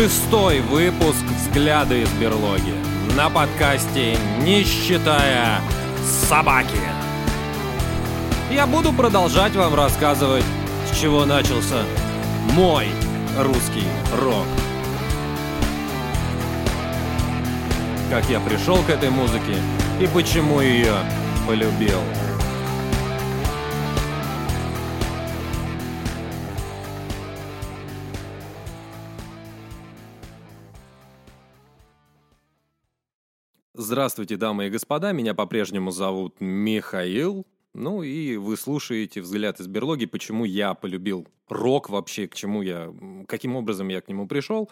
шестой выпуск «Взгляды из берлоги» на подкасте «Не считая собаки». Я буду продолжать вам рассказывать, с чего начался мой русский рок. Как я пришел к этой музыке и почему ее полюбил. Здравствуйте, дамы и господа, меня по-прежнему зовут Михаил. Ну и вы слушаете «Взгляд из берлоги», почему я полюбил рок вообще, к чему я, каким образом я к нему пришел.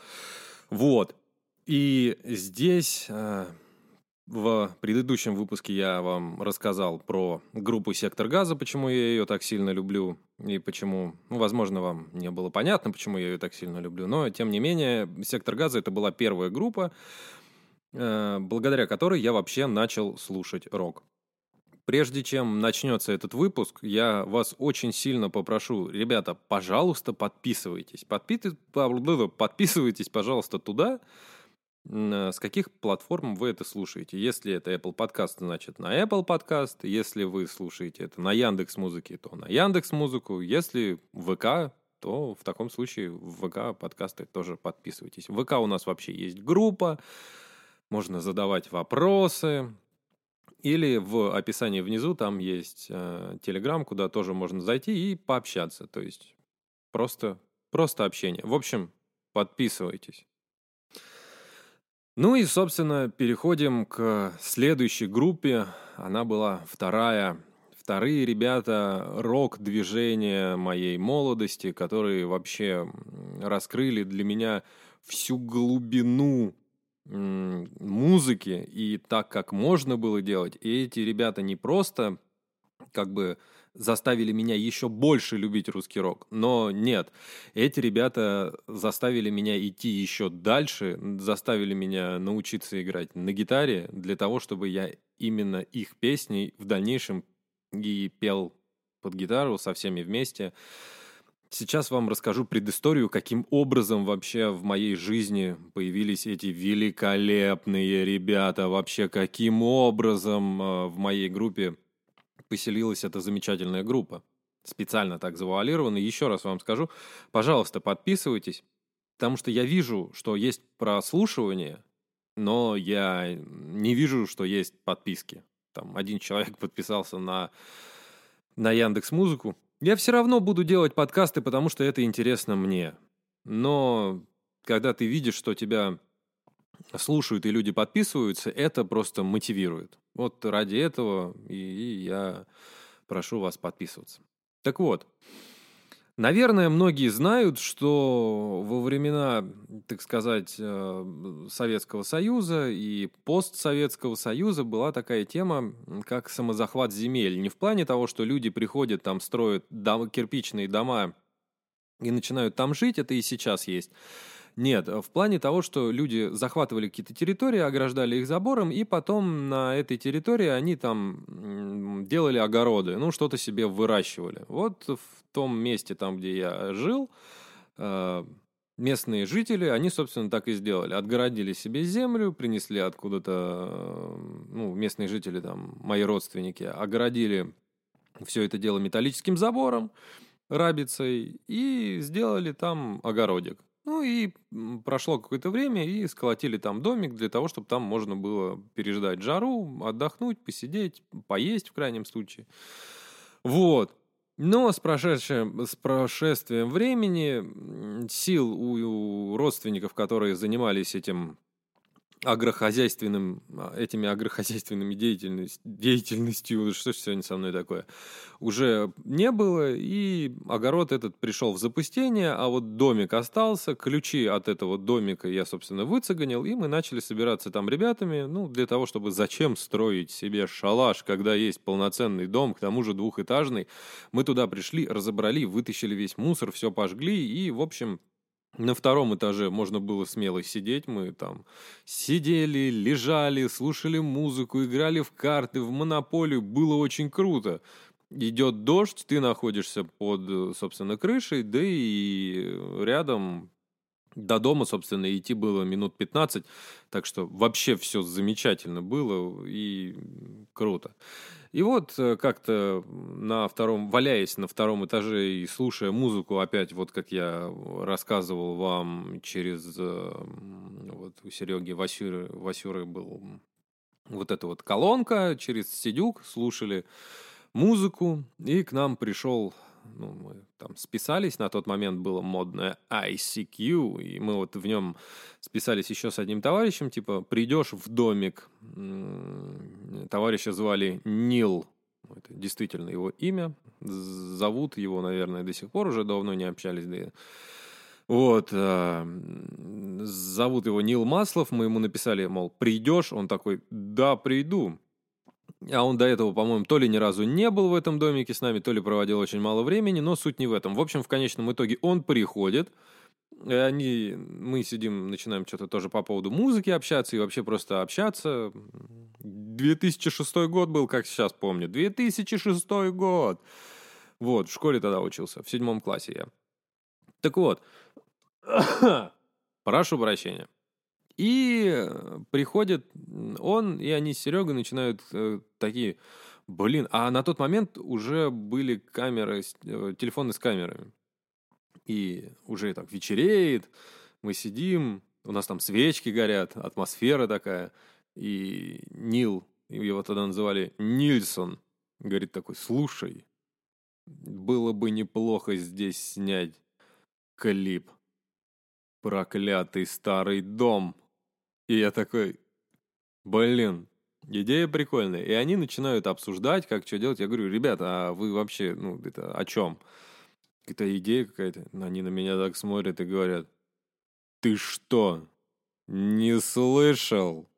Вот. И здесь э, в предыдущем выпуске я вам рассказал про группу «Сектор газа», почему я ее так сильно люблю, и почему, ну, возможно, вам не было понятно, почему я ее так сильно люблю, но, тем не менее, «Сектор газа» — это была первая группа, благодаря которой я вообще начал слушать рок. Прежде чем начнется этот выпуск, я вас очень сильно попрошу, ребята, пожалуйста, подписывайтесь. Подписывайтесь, пожалуйста, туда, э, с каких платформ вы это слушаете. Если это Apple Podcast, значит на Apple Podcast. Если вы слушаете это на Яндекс Музыке, то на Яндекс Музыку. Если ВК, то в таком случае в ВК подкасты тоже подписывайтесь. В ВК у нас вообще есть группа, можно задавать вопросы. Или в описании внизу там есть э, Telegram, куда тоже можно зайти и пообщаться. То есть просто, просто общение. В общем, подписывайтесь. Ну и, собственно, переходим к следующей группе. Она была вторая. Вторые ребята рок-движения моей молодости, которые вообще раскрыли для меня всю глубину музыки и так, как можно было делать. И эти ребята не просто как бы заставили меня еще больше любить русский рок. Но нет, эти ребята заставили меня идти еще дальше, заставили меня научиться играть на гитаре для того, чтобы я именно их песни в дальнейшем и пел под гитару со всеми вместе. Сейчас вам расскажу предысторию, каким образом вообще в моей жизни появились эти великолепные ребята, вообще каким образом э, в моей группе поселилась эта замечательная группа. Специально так завуалировано. Еще раз вам скажу, пожалуйста, подписывайтесь, потому что я вижу, что есть прослушивание, но я не вижу, что есть подписки. Там один человек подписался на, на Яндекс Музыку, я все равно буду делать подкасты, потому что это интересно мне. Но когда ты видишь, что тебя слушают и люди подписываются, это просто мотивирует. Вот ради этого и, я прошу вас подписываться. Так вот, Наверное, многие знают, что во времена, так сказать, э, Советского Союза и постсоветского Союза была такая тема, как самозахват земель. Не в плане того, что люди приходят, там строят дом, кирпичные дома и начинают там жить, это и сейчас есть. Нет, в плане того, что люди захватывали какие-то территории, ограждали их забором, и потом на этой территории они там делали огороды, ну, что-то себе выращивали. Вот в том месте, там, где я жил, э, местные жители, они, собственно, так и сделали. Отгородили себе землю, принесли откуда-то, э, ну, местные жители, там, мои родственники, огородили все это дело металлическим забором, рабицей, и сделали там огородик. Ну и прошло какое-то время, и сколотили там домик для того, чтобы там можно было переждать жару, отдохнуть, посидеть, поесть в крайнем случае. Вот. Но с, прошедшим, с прошествием времени сил у, у родственников, которые занимались этим агрохозяйственным, а, этими агрохозяйственными деятельность, деятельностью, что сегодня со мной такое, уже не было, и огород этот пришел в запустение, а вот домик остался, ключи от этого домика я, собственно, выцеганил, и мы начали собираться там ребятами, ну, для того, чтобы зачем строить себе шалаш, когда есть полноценный дом, к тому же двухэтажный. Мы туда пришли, разобрали, вытащили весь мусор, все пожгли, и, в общем, на втором этаже можно было смело сидеть, мы там сидели, лежали, слушали музыку, играли в карты, в монополию, было очень круто. Идет дождь, ты находишься под, собственно, крышей, да и рядом До дома, собственно, идти было минут 15, так что вообще все замечательно было и круто. И вот э, как-то на втором, валяясь на втором этаже и слушая музыку, опять вот как я рассказывал вам через, э, вот у Сереги Васюры, Васюры был вот эта вот колонка, через Сидюк слушали музыку, и к нам пришел ну, мы там списались, на тот момент было модное ICQ, и мы вот в нем списались еще с одним товарищем, типа, придешь в домик, товарища звали Нил, это действительно его имя, зовут его, наверное, до сих пор, уже давно не общались, да вот, э, зовут его Нил Маслов, мы ему написали, мол, придешь, он такой, да, приду, а он до этого, по-моему, то ли ни разу не был в этом домике с нами, то ли проводил очень мало времени, но суть не в этом. В общем, в конечном итоге он приходит, они, мы сидим, начинаем что-то тоже по поводу музыки общаться и вообще просто общаться. 2006 год был, как сейчас помню. 2006 год! Вот, в школе тогда учился, в седьмом классе я. Так вот, прошу прощения. И э, приходит он, и они с Серегой начинают э, такие, блин, а на тот момент уже были камеры, э, телефоны с камерами. И уже так вечереет, мы сидим, у нас там свечки горят, атмосфера такая. И Нил, его тогда называли Нильсон, говорит такой, слушай, было бы неплохо здесь снять клип. Проклятый старый дом. И я такой, блин, идея прикольная. И они начинают обсуждать, как что делать. Я говорю, ребята, а вы вообще, ну, это о чем? Это идея какая-то. Они на меня так смотрят и говорят, ты что, не слышал?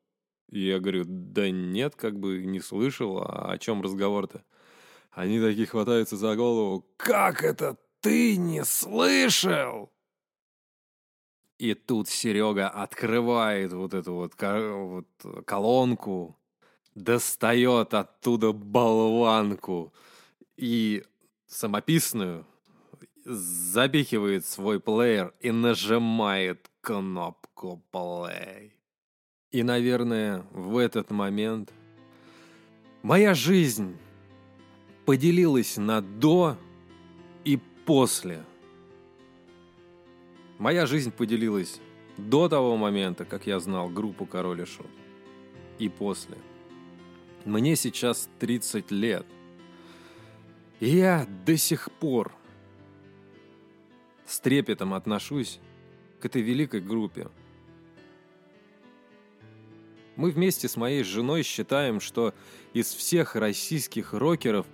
И я говорю, да нет, как бы не слышал, а о чем разговор-то? Они такие хватаются за голову, как это ты не слышал? И тут Серега открывает вот эту вот, вот колонку, достает оттуда болванку и самописную, запихивает свой плеер и нажимает кнопку play. И, наверное, в этот момент моя жизнь поделилась на до и после – Моя жизнь поделилась до того момента, как я знал группу Король и Шут, и после. Мне сейчас 30 лет. И я до сих пор с трепетом отношусь к этой великой группе. Мы вместе с моей женой считаем, что из всех российских рокеров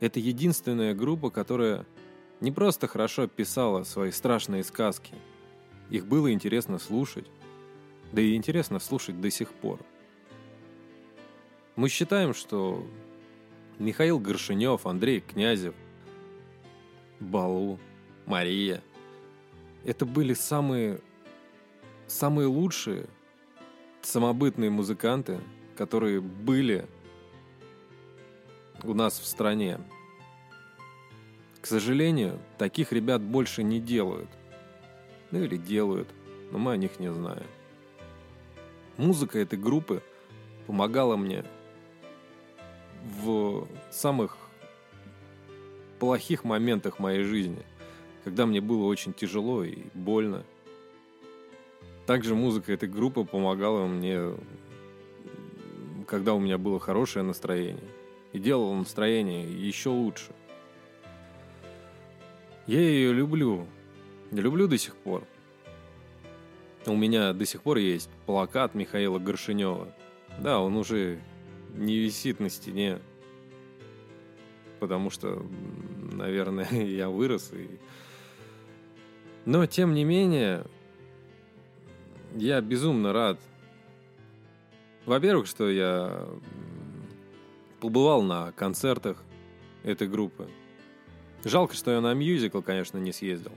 это единственная группа, которая не просто хорошо писала свои страшные сказки. Их было интересно слушать. Да и интересно слушать до сих пор. Мы считаем, что Михаил Горшинев, Андрей Князев, Балу, Мария – это были самые, самые лучшие самобытные музыканты, которые были у нас в стране. К сожалению, таких ребят больше не делают. Ну или делают, но мы о них не знаем. Музыка этой группы помогала мне в самых плохих моментах моей жизни, когда мне было очень тяжело и больно. Также музыка этой группы помогала мне, когда у меня было хорошее настроение, и делала настроение еще лучше. Я ее люблю. Люблю до сих пор. У меня до сих пор есть плакат Михаила Горшинева. Да, он уже не висит на стене, потому что, наверное, я вырос. И... Но, тем не менее, я безумно рад. Во-первых, что я побывал на концертах этой группы. Жалко, что я на мюзикл, конечно, не съездил.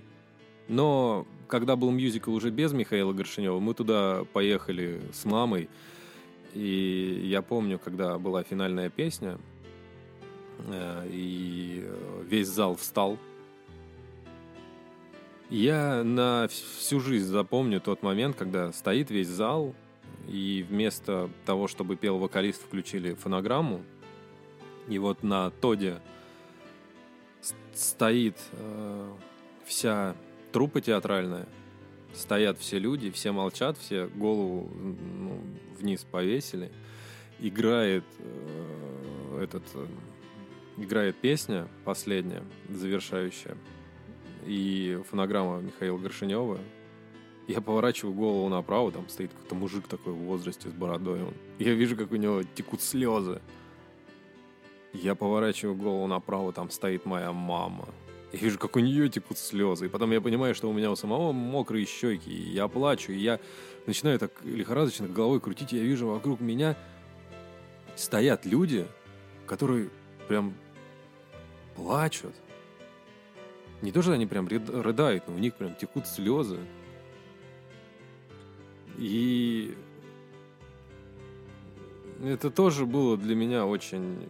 Но когда был мюзикл уже без Михаила Горшинева, мы туда поехали с мамой. И я помню, когда была финальная песня, э, и весь зал встал. Я на всю жизнь запомню тот момент, когда стоит весь зал, и вместо того, чтобы пел вокалист, включили фонограмму, и вот на Тоде стоит э, вся труппа театральная, стоят все люди, все молчат, все голову ну, вниз повесили, играет э, этот э, играет песня последняя, завершающая, и фонограмма Михаила Горшинева. Я поворачиваю голову направо, там стоит какой-то мужик такой в возрасте с бородой. Он. Я вижу, как у него текут слезы. Я поворачиваю голову направо, там стоит моя мама. Я вижу, как у нее текут слезы. И потом я понимаю, что у меня у самого мокрые щеки. И я плачу, и я начинаю так лихорадочно головой крутить. И я вижу вокруг меня стоят люди, которые прям плачут. Не то, что они прям рыдают, но у них прям текут слезы. И это тоже было для меня очень,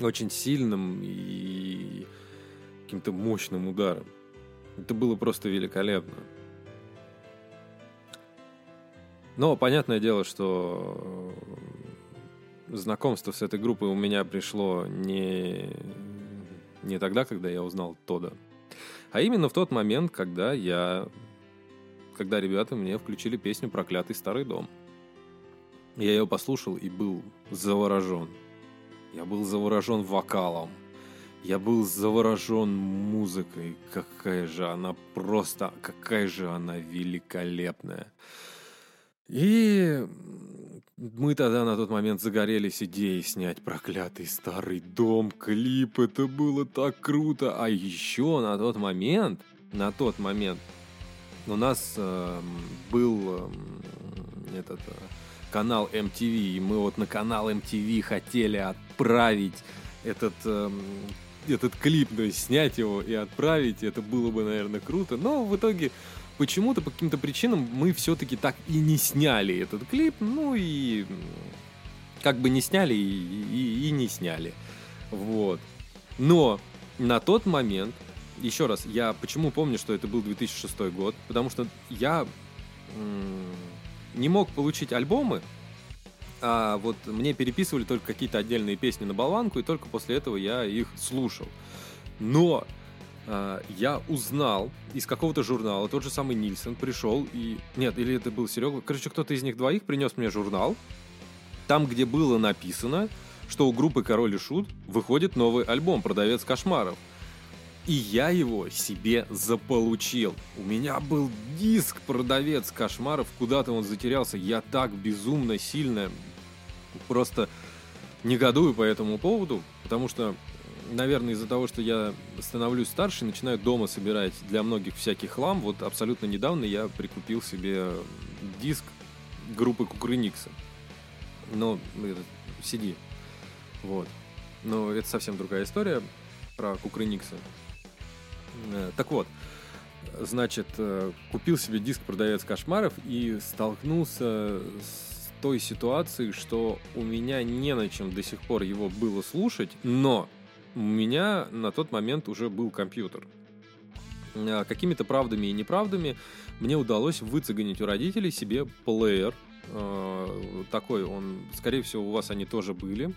очень сильным и каким-то мощным ударом. Это было просто великолепно. Но понятное дело, что знакомство с этой группой у меня пришло не, не тогда, когда я узнал Тода, а именно в тот момент, когда я когда ребята мне включили песню «Проклятый старый дом». Я ее послушал и был заворожен. Я был заворожен вокалом. Я был заворожен музыкой. Какая же она просто, какая же она великолепная. И мы тогда на тот момент загорелись идеей снять проклятый старый дом, клип. Это было так круто. А еще на тот момент, на тот момент у нас э, был э, этот э, канал MTV, и мы вот на канал MTV хотели отправить этот, э, этот клип, то есть снять его и отправить, это было бы, наверное, круто, но в итоге почему-то по каким-то причинам мы все-таки так и не сняли этот клип, ну и как бы не сняли и, и, и не сняли, вот. Но на тот момент еще раз, я почему помню, что это был 2006 год? Потому что я не мог получить альбомы, а вот мне переписывали только какие-то отдельные песни на болванку, и только после этого я их слушал. Но э, я узнал из какого-то журнала, тот же самый Нильсон пришел и... Нет, или это был Серега. Короче, кто-то из них двоих принес мне журнал, там, где было написано, что у группы Король и Шут выходит новый альбом «Продавец кошмаров». И я его себе заполучил. У меня был диск «Продавец кошмаров», куда-то он затерялся. Я так безумно сильно просто негодую по этому поводу, потому что, наверное, из-за того, что я становлюсь старше, начинаю дома собирать для многих всякий хлам. Вот абсолютно недавно я прикупил себе диск группы Кукрыникса. Ну, CD. Вот. Но это совсем другая история про Кукрыникса. Э, так вот, значит, э, купил себе диск продавец кошмаров и столкнулся с той ситуацией, что у меня не на чем до сих пор его было слушать, но у меня на тот момент уже был компьютер. Э, какими-то правдами и неправдами мне удалось выцегонить у родителей себе плеер. Такой он, скорее всего, у вас они тоже были.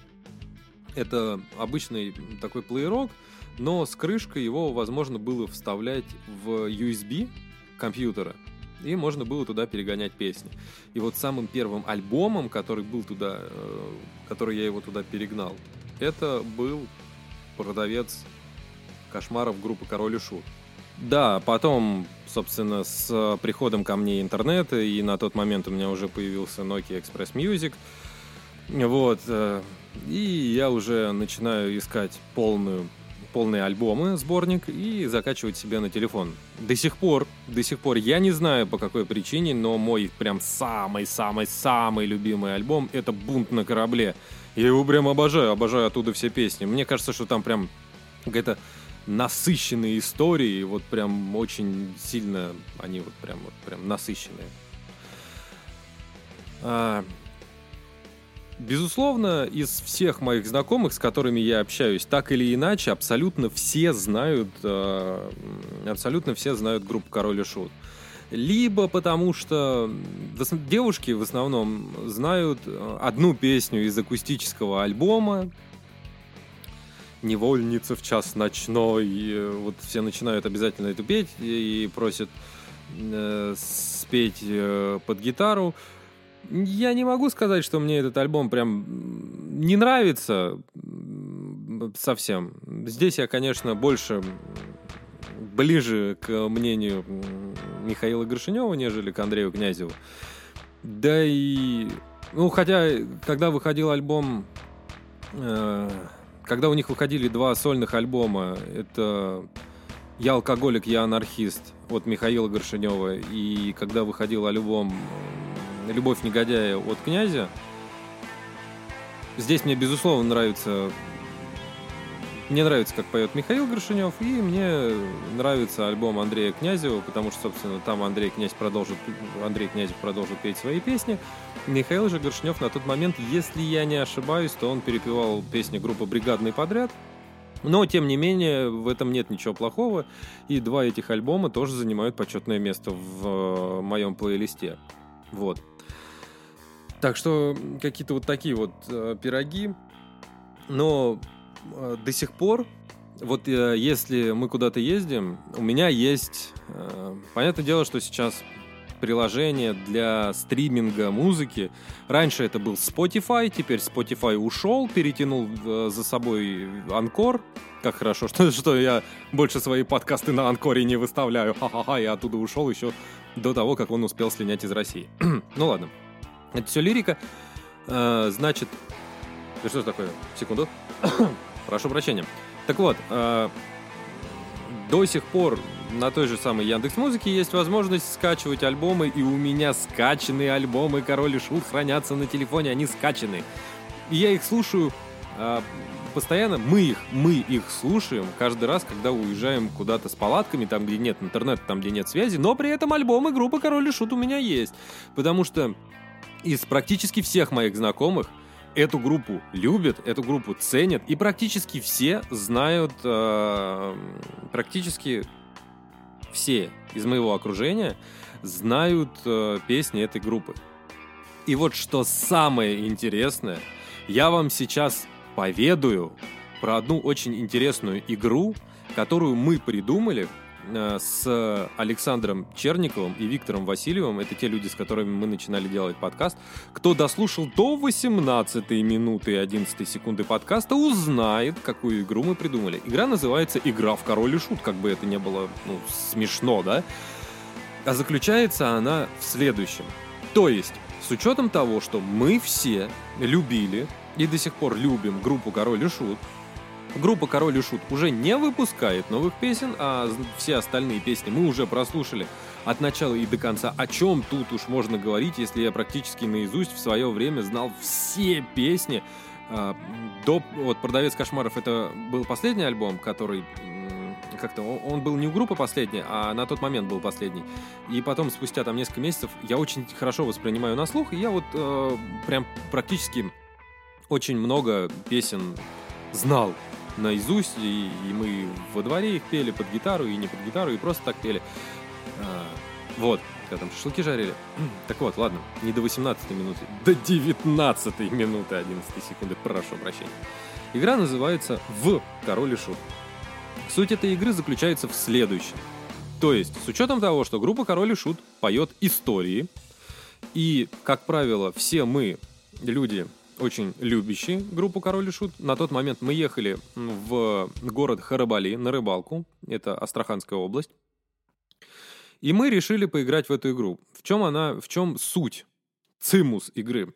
Это обычный такой плеерок, но с крышкой его возможно было вставлять в USB компьютера, и можно было туда перегонять песни. И вот самым первым альбомом, который был туда, э, который я его туда перегнал, это был продавец кошмаров группы Король и Шут. Да, потом, собственно, с приходом ко мне интернета, и на тот момент у меня уже появился Nokia Express Music, вот, э, и я уже начинаю искать полную полные альбомы, сборник, и закачивать себе на телефон. До сих пор, до сих пор, я не знаю по какой причине, но мой прям самый-самый-самый любимый альбом — это «Бунт на корабле». Я его прям обожаю, обожаю оттуда все песни. Мне кажется, что там прям какая-то насыщенные истории, вот прям очень сильно они вот прям, вот прям насыщенные. А... Безусловно, из всех моих знакомых, с которыми я общаюсь, так или иначе, абсолютно все знают, э, абсолютно все знают группу Король и Шут. Либо потому что девушки в основном знают э, одну песню из акустического альбома, невольница в час ночной. Вот все начинают обязательно эту петь и просят э, спеть э, под гитару. Я не могу сказать, что мне этот альбом прям не нравится совсем. Здесь я, конечно, больше ближе к мнению Михаила Горшинева, нежели к Андрею Князеву. Да и... Ну, хотя, когда выходил альбом... Э, когда у них выходили два сольных альбома, это «Я алкоголик, я анархист» от Михаила Горшинева, и когда выходил альбом «Любовь негодяя» от князя. Здесь мне, безусловно, нравится... Мне нравится, как поет Михаил Горшинев, и мне нравится альбом Андрея Князева, потому что, собственно, там Андрей Князь продолжит, Андрей Князев продолжит петь свои песни. Михаил же Горшинев на тот момент, если я не ошибаюсь, то он перепевал песни группы «Бригадный подряд», но, тем не менее, в этом нет ничего плохого. И два этих альбома тоже занимают почетное место в э, моем плейлисте. Вот. Так что какие-то вот такие вот э, пироги. Но э, до сих пор, вот э, если мы куда-то ездим, у меня есть... Э, понятное дело, что сейчас приложение для стриминга музыки. Раньше это был Spotify, теперь Spotify ушел, перетянул э, за собой Анкор. Как хорошо, что, что я больше свои подкасты на Анкоре не выставляю. Ха-ха-ха, я оттуда ушел еще до того, как он успел слинять из России. ну ладно. Это все лирика. Э, значит... Да что такое? Секунду. Прошу прощения. Так вот, э, до сих пор на той же самой Яндекс Музыке есть возможность скачивать альбомы, и у меня скачанные альбомы Король и Шут хранятся на телефоне, они скачаны. И я их слушаю э, постоянно, мы их, мы их слушаем каждый раз, когда уезжаем куда-то с палатками, там, где нет интернета, там, где нет связи, но при этом альбомы группы Король и Шут у меня есть. Потому что из практически всех моих знакомых эту группу любят, эту группу ценят, и практически все знают, э, практически все из моего окружения знают э, песни этой группы. И вот что самое интересное, я вам сейчас поведаю про одну очень интересную игру, которую мы придумали с Александром Черниковым и Виктором Васильевым. Это те люди, с которыми мы начинали делать подкаст. Кто дослушал до 18 минуты и 11 секунды подкаста, узнает, какую игру мы придумали. Игра называется «Игра в король и шут», как бы это не было ну, смешно, да? А заключается она в следующем. То есть, с учетом того, что мы все любили и до сих пор любим группу «Король и шут», Группа Король и Шут уже не выпускает новых песен, а все остальные песни мы уже прослушали от начала и до конца. О чем тут уж можно говорить, если я практически наизусть в свое время знал все песни. А, до, вот «Продавец кошмаров» это был последний альбом, который как-то он был не у группы последний, а на тот момент был последний. И потом, спустя там несколько месяцев, я очень хорошо воспринимаю на слух, и я вот э, прям практически очень много песен знал наизусть, и, и мы во дворе их пели под гитару, и не под гитару, и просто так пели. А, вот, когда там шашлыки жарили. Так вот, ладно, не до 18 минуты, до 19 минуты 11 секунды, прошу прощения. Игра называется «В король и шут». Суть этой игры заключается в следующем. То есть, с учетом того, что группа Король и Шут поет истории, и, как правило, все мы, люди, очень любящий группу Король и Шут. На тот момент мы ехали в город Харабали на рыбалку. Это Астраханская область. И мы решили поиграть в эту игру. В чем она, в чем суть, цимус игры?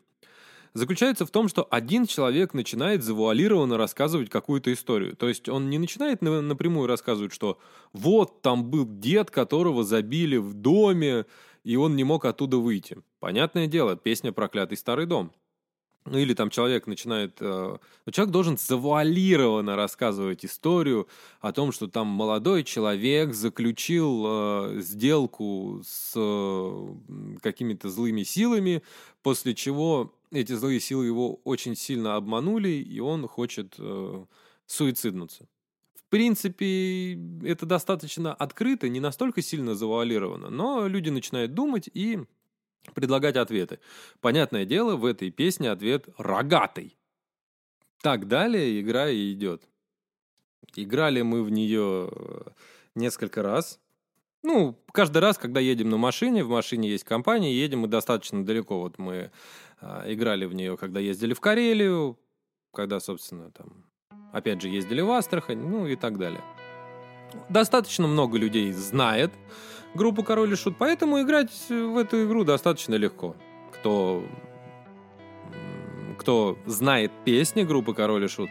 Заключается в том, что один человек начинает завуалированно рассказывать какую-то историю. То есть он не начинает напрямую рассказывать, что вот там был дед, которого забили в доме, и он не мог оттуда выйти. Понятное дело, песня «Проклятый старый дом». Ну или там человек начинает... Э, человек должен завуалированно рассказывать историю о том, что там молодой человек заключил э, сделку с э, какими-то злыми силами, после чего эти злые силы его очень сильно обманули, и он хочет э, суициднуться. В принципе, это достаточно открыто, не настолько сильно завуалировано, но люди начинают думать и предлагать ответы. Понятное дело, в этой песне ответ «рогатый». Так далее игра и идет. Играли мы в нее э, несколько раз. Ну, каждый раз, когда едем на машине, в машине есть компания, едем мы достаточно далеко. Вот мы э, играли в нее, когда ездили в Карелию, когда, собственно, там, опять же, ездили в Астрахань, ну и так далее. Достаточно много людей знает группу Король и Шут, поэтому играть в эту игру достаточно легко. Кто кто знает песни группы Король и Шут,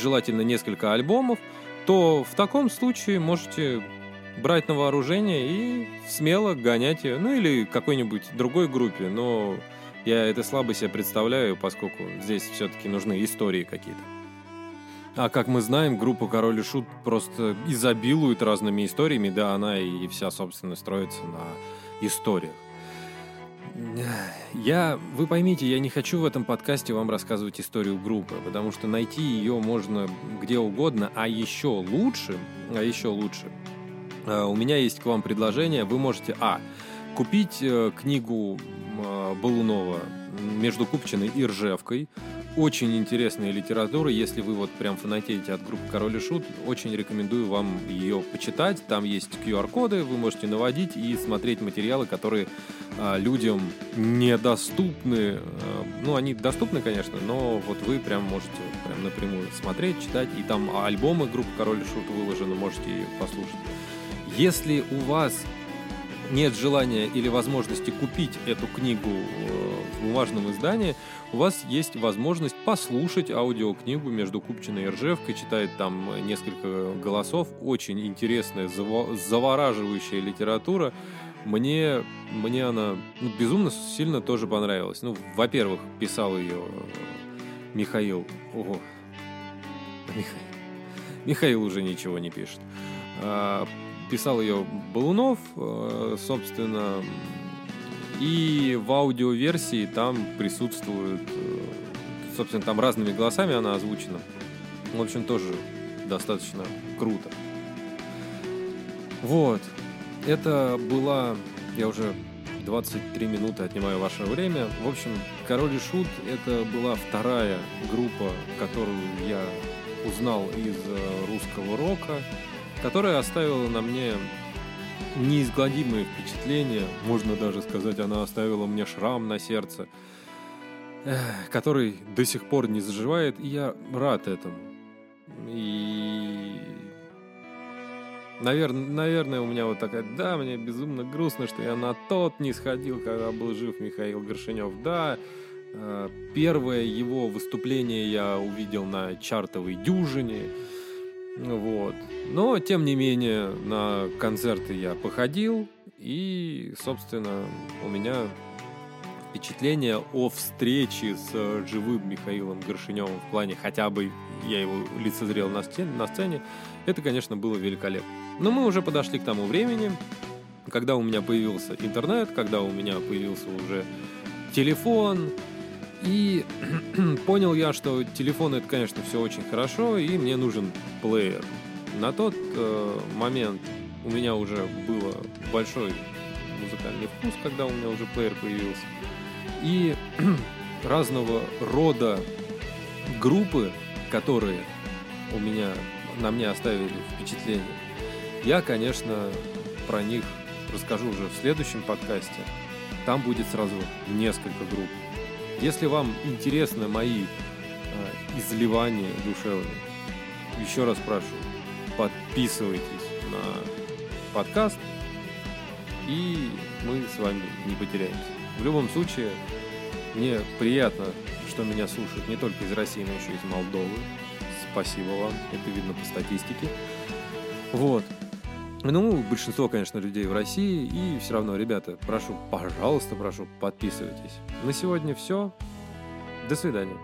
желательно несколько альбомов, то в таком случае можете брать на вооружение и смело гонять ее, ну или какой-нибудь другой группе, но я это слабо себе представляю, поскольку здесь все-таки нужны истории какие-то. А как мы знаем, группа Король и Шут просто изобилует разными историями, да, она и вся, собственно, строится на историях. Я, вы поймите, я не хочу в этом подкасте вам рассказывать историю группы, потому что найти ее можно где угодно, а еще лучше, а еще лучше, э, у меня есть к вам предложение, вы можете, а, купить э, книгу э, Балунова «Между Купчиной и Ржевкой», очень интересная литература. Если вы вот прям фанатеете от группы Король и Шут, очень рекомендую вам ее почитать. Там есть QR-коды, вы можете наводить и смотреть материалы, которые а, людям недоступны. А, ну, они доступны, конечно, но вот вы прям можете прям напрямую смотреть, читать. И там альбомы группы Король и Шут выложены, можете послушать. Если у вас нет желания или возможности купить эту книгу э, в бумажном издании, у вас есть возможность послушать аудиокнигу между Купчиной и Ржевкой, читает там несколько голосов, очень интересная, завораживающая литература. Мне, мне она ну, безумно сильно тоже понравилась. Ну, во-первых, писал ее Михаил. Ого. Михаил. Михаил уже ничего не пишет. Писал ее Балунов, э, собственно, и в аудиоверсии там присутствует, э, собственно, там разными голосами она озвучена. В общем, тоже достаточно круто. Вот. Это была, я уже 23 минуты отнимаю ваше время. В общем, Король и Шут — это была вторая группа, которую я узнал из э, русского рока которая оставила на мне неизгладимые впечатления, можно даже сказать, она оставила мне шрам на сердце, который до сих пор не заживает, и я рад этому. И Наверное, наверное, у меня вот такая, да, мне безумно грустно, что я на тот не сходил, когда был жив Михаил Горшинев. Да, э, первое его выступление я увидел на чартовой дюжине. Вот. Но, тем не менее, на концерты я походил, и, собственно, у меня впечатление о встрече с живым Михаилом Горшиневым в плане хотя бы я его лицезрел на сцене, на сцене, это, конечно, было великолепно. Но мы уже подошли к тому времени, когда у меня появился интернет, когда у меня появился уже телефон, и понял я, что телефон это, конечно, все очень хорошо, и мне нужен плеер. На тот э, момент у меня уже было большой музыкальный вкус, когда у меня уже плеер появился. И разного рода группы, которые у меня на мне оставили впечатление, я, конечно, про них расскажу уже в следующем подкасте. Там будет сразу несколько групп. Если вам интересны мои э, изливания душевные, еще раз прошу, подписывайтесь на подкаст, и мы с вами не потеряемся. В любом случае, мне приятно, что меня слушают не только из России, но еще и из Молдовы. Спасибо вам, это видно по статистике. Вот. Ну, большинство, конечно, людей в России. И все равно, ребята, прошу, пожалуйста, прошу, подписывайтесь. На сегодня все. До свидания.